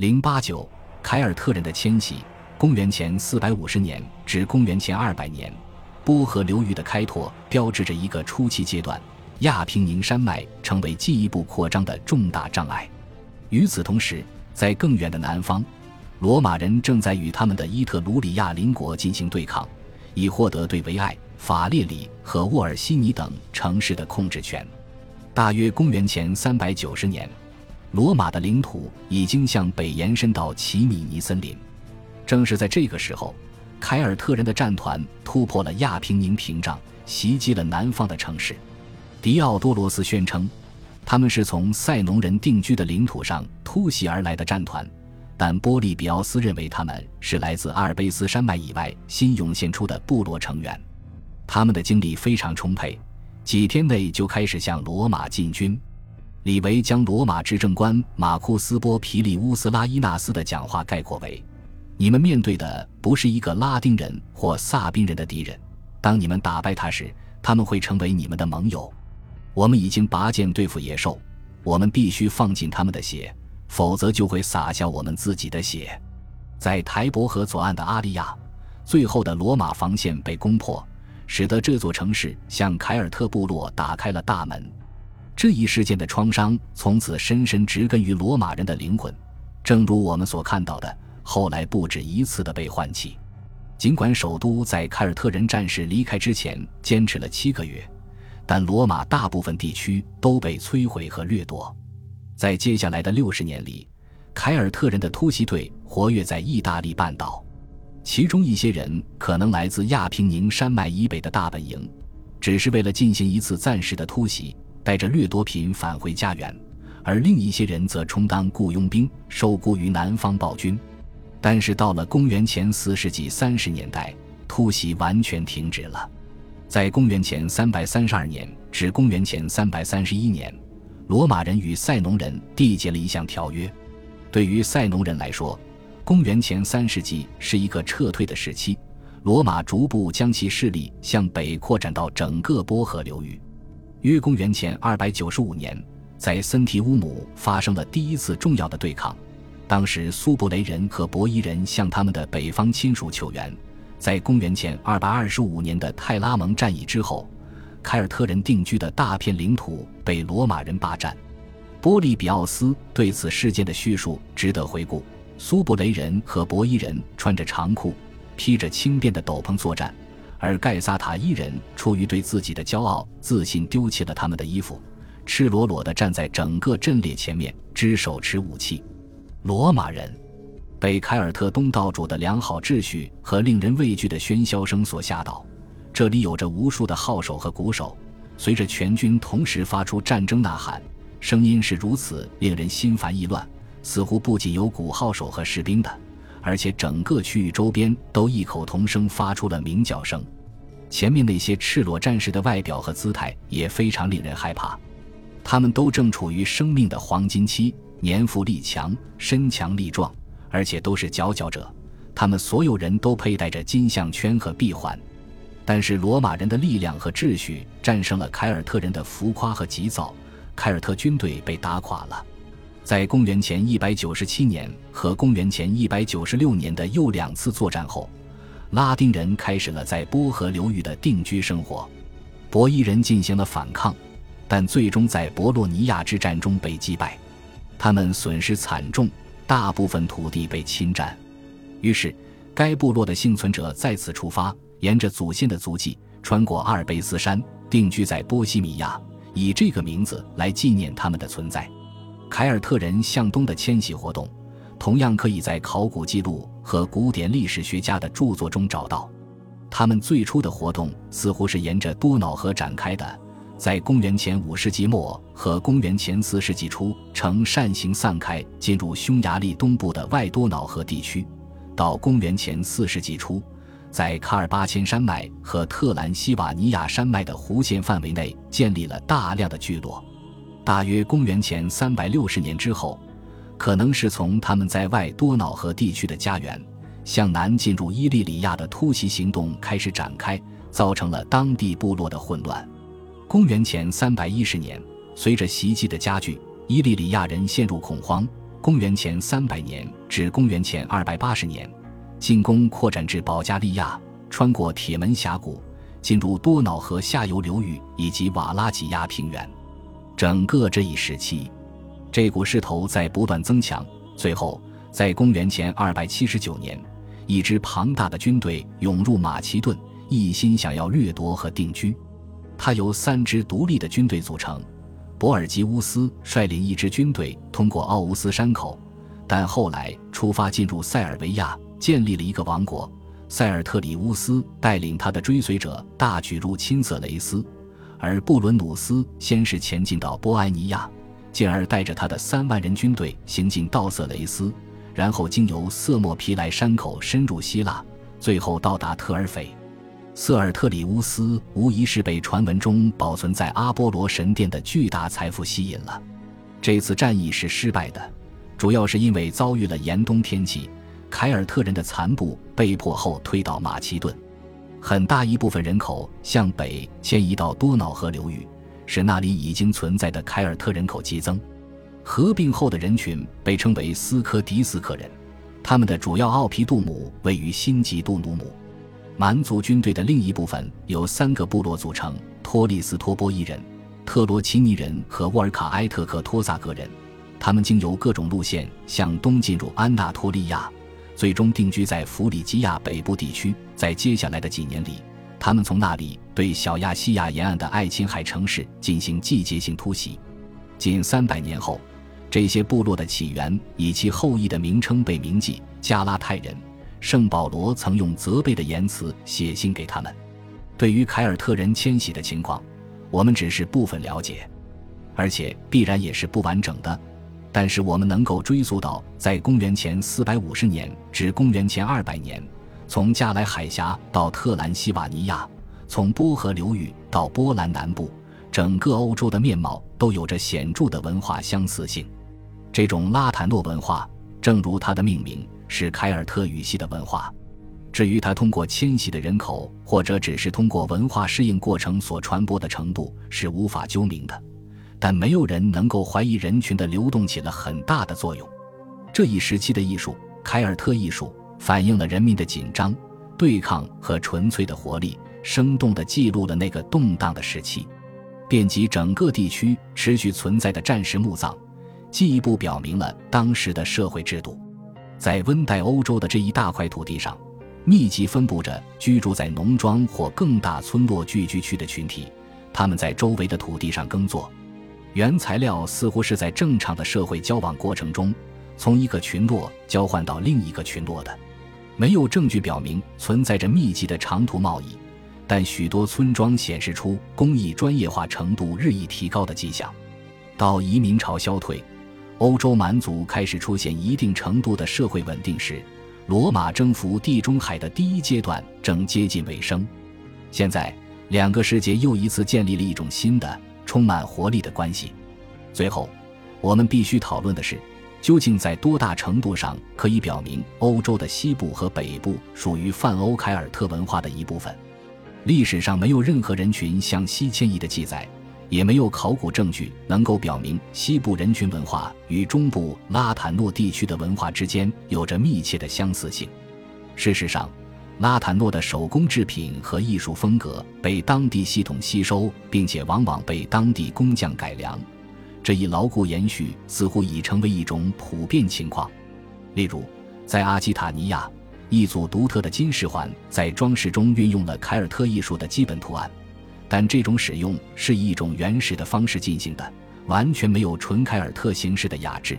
零八九，凯尔特人的迁徙。公元前四百五十年至公元前二百年，波河流域的开拓标志着一个初期阶段。亚平宁山脉成为进一步扩张的重大障碍。与此同时，在更远的南方，罗马人正在与他们的伊特鲁里亚邻国进行对抗，以获得对维埃、法列里和沃尔西尼等城市的控制权。大约公元前三百九十年，罗马的领土已经向北延伸到奇米尼森林。正是在这个时候，凯尔特人的战团突破了亚平宁屏障，袭击了南方的城市。迪奥多罗斯宣称，他们是从塞农人定居的领土上突袭而来的战团，但波利比奥斯认为他们是来自阿尔卑斯山脉以外新涌现出的部落成员。他们的精力非常充沛，几天内就开始向罗马进军。李维将罗马执政官马库斯·波皮利乌斯拉伊纳斯的讲话概括为。你们面对的不是一个拉丁人或萨宾人的敌人，当你们打败他时，他们会成为你们的盟友。我们已经拔剑对付野兽，我们必须放进他们的血，否则就会洒下我们自己的血。在台伯河左岸的阿利亚，最后的罗马防线被攻破，使得这座城市向凯尔特部落打开了大门。这一事件的创伤从此深深植根于罗马人的灵魂，正如我们所看到的。后来不止一次的被唤起，尽管首都在凯尔特人战士离开之前坚持了七个月，但罗马大部分地区都被摧毁和掠夺。在接下来的六十年里，凯尔特人的突袭队活跃在意大利半岛，其中一些人可能来自亚平宁山脉以北的大本营，只是为了进行一次暂时的突袭，带着掠夺品返回家园；而另一些人则充当雇佣兵，受雇于南方暴君。但是到了公元前四世纪三十年代，突袭完全停止了。在公元前三百三十二年至公元前三百三十一年，罗马人与塞农人缔结了一项条约。对于塞农人来说，公元前三世纪是一个撤退的时期，罗马逐步将其势力向北扩展到整个波河流域。约公元前二百九十五年，在森提乌姆发生了第一次重要的对抗。当时，苏布雷人和博伊人向他们的北方亲属求援。在公元前225年的泰拉蒙战役之后，凯尔特人定居的大片领土被罗马人霸占。波利比奥斯对此事件的叙述值得回顾：苏布雷人和博伊人穿着长裤、披着轻便的斗篷作战，而盖萨塔伊人出于对自己的骄傲自信，丢弃了他们的衣服，赤裸裸地站在整个阵列前面，只手持武器。罗马人被凯尔特东道主的良好秩序和令人畏惧的喧嚣声所吓倒。这里有着无数的号手和鼓手，随着全军同时发出战争呐喊，声音是如此令人心烦意乱，似乎不仅有鼓号手和士兵的，而且整个区域周边都异口同声发出了鸣叫声。前面那些赤裸战士的外表和姿态也非常令人害怕，他们都正处于生命的黄金期。年富力强，身强力壮，而且都是佼佼者。他们所有人都佩戴着金项圈和臂环，但是罗马人的力量和秩序战胜了凯尔特人的浮夸和急躁。凯尔特军队被打垮了。在公元前197年和公元前196年的又两次作战后，拉丁人开始了在波河流域的定居生活。博伊人进行了反抗，但最终在博洛尼亚之战中被击败。他们损失惨重，大部分土地被侵占。于是，该部落的幸存者再次出发，沿着祖先的足迹，穿过阿尔卑斯山，定居在波西米亚，以这个名字来纪念他们的存在。凯尔特人向东的迁徙活动，同样可以在考古记录和古典历史学家的著作中找到。他们最初的活动似乎是沿着多瑙河展开的。在公元前五世纪末和公元前四世纪初，呈扇形散开，进入匈牙利东部的外多瑙河地区。到公元前四世纪初，在卡尔巴阡山脉和特兰西瓦尼亚山脉的弧线范围内建立了大量的聚落。大约公元前三百六十年之后，可能是从他们在外多瑙河地区的家园向南进入伊利里亚的突袭行动开始展开，造成了当地部落的混乱。公元前三百一十年，随着袭击的加剧，伊利里亚人陷入恐慌，公元前三百年至公元前二百八十年，进攻扩展至保加利亚，穿过铁门峡谷，进入多瑙河下游流域以及瓦拉几亚平原。整个这一时期，这股势头在不断增强。最后，在公元前二百七十九年，一支庞大的军队涌入马其顿，一心想要掠夺和定居。它由三支独立的军队组成。博尔吉乌斯率领一支军队通过奥乌斯山口，但后来出发进入塞尔维亚，建立了一个王国。塞尔特里乌斯带领他的追随者大举入侵色雷斯，而布伦努斯先是前进到波埃尼亚，进而带着他的三万人军队行进道色雷斯，然后经由色莫皮莱山口深入希腊，最后到达特尔斐。瑟尔特里乌斯无疑是被传闻中保存在阿波罗神殿的巨大财富吸引了。这次战役是失败的，主要是因为遭遇了严冬天气。凯尔特人的残部被迫后退到马其顿，很大一部分人口向北迁移到多瑙河流域，使那里已经存在的凯尔特人口激增。合并后的人群被称为斯科迪斯克人，他们的主要奥皮杜姆位于新吉杜努姆。蛮族军队的另一部分由三个部落组成：托利斯托波伊人、特罗奇尼人和沃尔卡埃特克托萨格人。他们经由各种路线向东进入安纳托利亚，最终定居在弗里吉亚北部地区。在接下来的几年里，他们从那里对小亚细亚沿岸的爱琴海城市进行季节性突袭。近三百年后，这些部落的起源以其后裔的名称被铭记：加拉泰人。圣保罗曾用责备的言辞写信给他们。对于凯尔特人迁徙的情况，我们只是部分了解，而且必然也是不完整的。但是我们能够追溯到在公元前四百五十年至公元前二百年，从加莱海峡到特兰西瓦尼亚，从波河流域到波兰南部，整个欧洲的面貌都有着显著的文化相似性。这种拉坦诺文化，正如它的命名。是凯尔特语系的文化。至于它通过迁徙的人口，或者只是通过文化适应过程所传播的程度，是无法究明的。但没有人能够怀疑人群的流动起了很大的作用。这一时期的艺术，凯尔特艺术，反映了人民的紧张、对抗和纯粹的活力，生动地记录了那个动荡的时期，遍及整个地区持续存在的战时墓葬，进一步表明了当时的社会制度。在温带欧洲的这一大块土地上，密集分布着居住在农庄或更大村落聚居区的群体。他们在周围的土地上耕作，原材料似乎是在正常的社会交往过程中从一个群落交换到另一个群落的。没有证据表明存在着密集的长途贸易，但许多村庄显示出工艺专业化程度日益提高的迹象。到移民潮消退。欧洲蛮族开始出现一定程度的社会稳定时，罗马征服地中海的第一阶段正接近尾声。现在，两个世界又一次建立了一种新的、充满活力的关系。最后，我们必须讨论的是，究竟在多大程度上可以表明欧洲的西部和北部属于泛欧凯尔特文化的一部分？历史上没有任何人群向西迁移的记载。也没有考古证据能够表明西部人群文化与中部拉坦诺地区的文化之间有着密切的相似性。事实上，拉坦诺的手工制品和艺术风格被当地系统吸收，并且往往被当地工匠改良。这一牢固延续似乎已成为一种普遍情况。例如，在阿基塔尼亚，一组独特的金饰环在装饰中运用了凯尔特艺术的基本图案。但这种使用是以一种原始的方式进行的，完全没有纯凯尔特形式的雅致。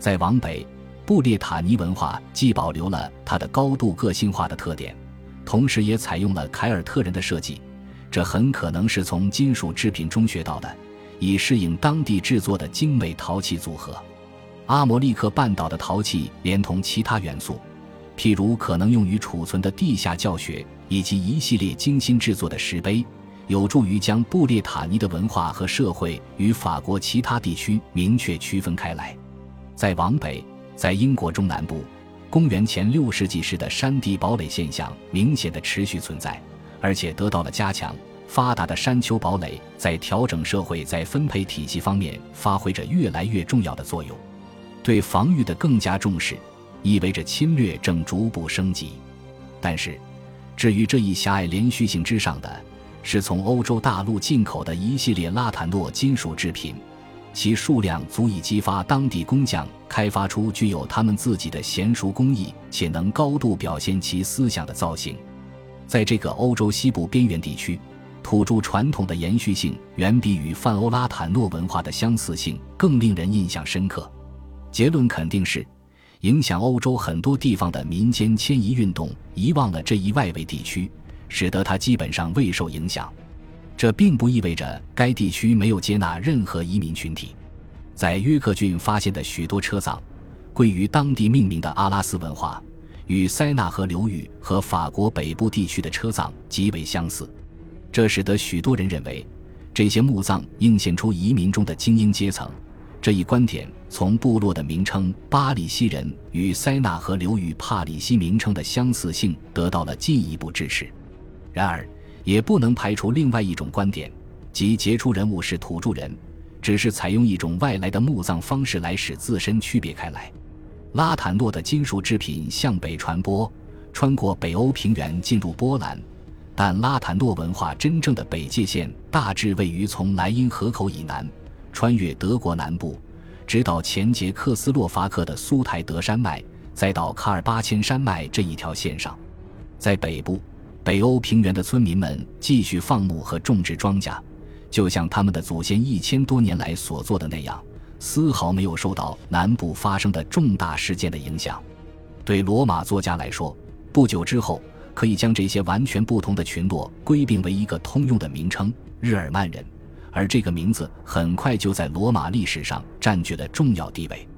再往北，布列塔尼文化既保留了它的高度个性化的特点，同时也采用了凯尔特人的设计，这很可能是从金属制品中学到的，以适应当地制作的精美陶器组合。阿摩利克半岛的陶器连同其他元素，譬如可能用于储存的地下教学，以及一系列精心制作的石碑。有助于将布列塔尼的文化和社会与法国其他地区明确区分开来。再往北，在英国中南部，公元前六世纪时的山地堡垒现象明显的持续存在，而且得到了加强。发达的山丘堡垒在调整社会在分配体系方面发挥着越来越重要的作用。对防御的更加重视，意味着侵略正逐步升级。但是，至于这一狭隘连续性之上的，是从欧洲大陆进口的一系列拉坦诺金属制品，其数量足以激发当地工匠开发出具有他们自己的娴熟工艺且能高度表现其思想的造型。在这个欧洲西部边缘地区，土著传统的延续性远比与泛欧拉坦诺文化的相似性更令人印象深刻。结论肯定是，影响欧洲很多地方的民间迁移运动遗忘了这一外围地区，使得它基本上未受影响。这并不意味着该地区没有接纳任何移民群体。在约克郡发现的许多车葬，归于当地命名的阿拉斯文化。与塞纳河流域和法国北部地区的车葬极为相似，这使得许多人认为这些墓葬映现出移民中的精英阶层。这一观点从部落的名称巴里西人与塞纳河流域帕里西名称的相似性得到了进一步支持。然而，也不能排除另外一种观点，即杰出人物是土著人，只是采用一种外来的墓葬方式来使自身区别开来。拉坦诺的金属制品向北传播，穿过北欧平原进入波兰，但拉坦诺文化真正的北界线大致位于从莱茵河口以南，穿越德国南部，直到前捷克斯洛伐克的苏台德山脉，再到卡尔巴阡山脉这一条线上。在北部，北欧平原的村民们继续放牧和种植庄稼，就像他们的祖先一千多年来所做的那样。丝毫没有受到南部发生的重大事件的影响。对罗马作家来说，不久之后可以将这些完全不同的群落归并为一个通用的名称——日耳曼人，而这个名字很快就在罗马历史上占据了重要地位。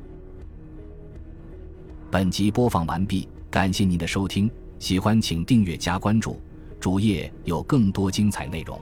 本集播放完毕，感谢您的收听，喜欢请订阅加关注，主页有更多精彩内容。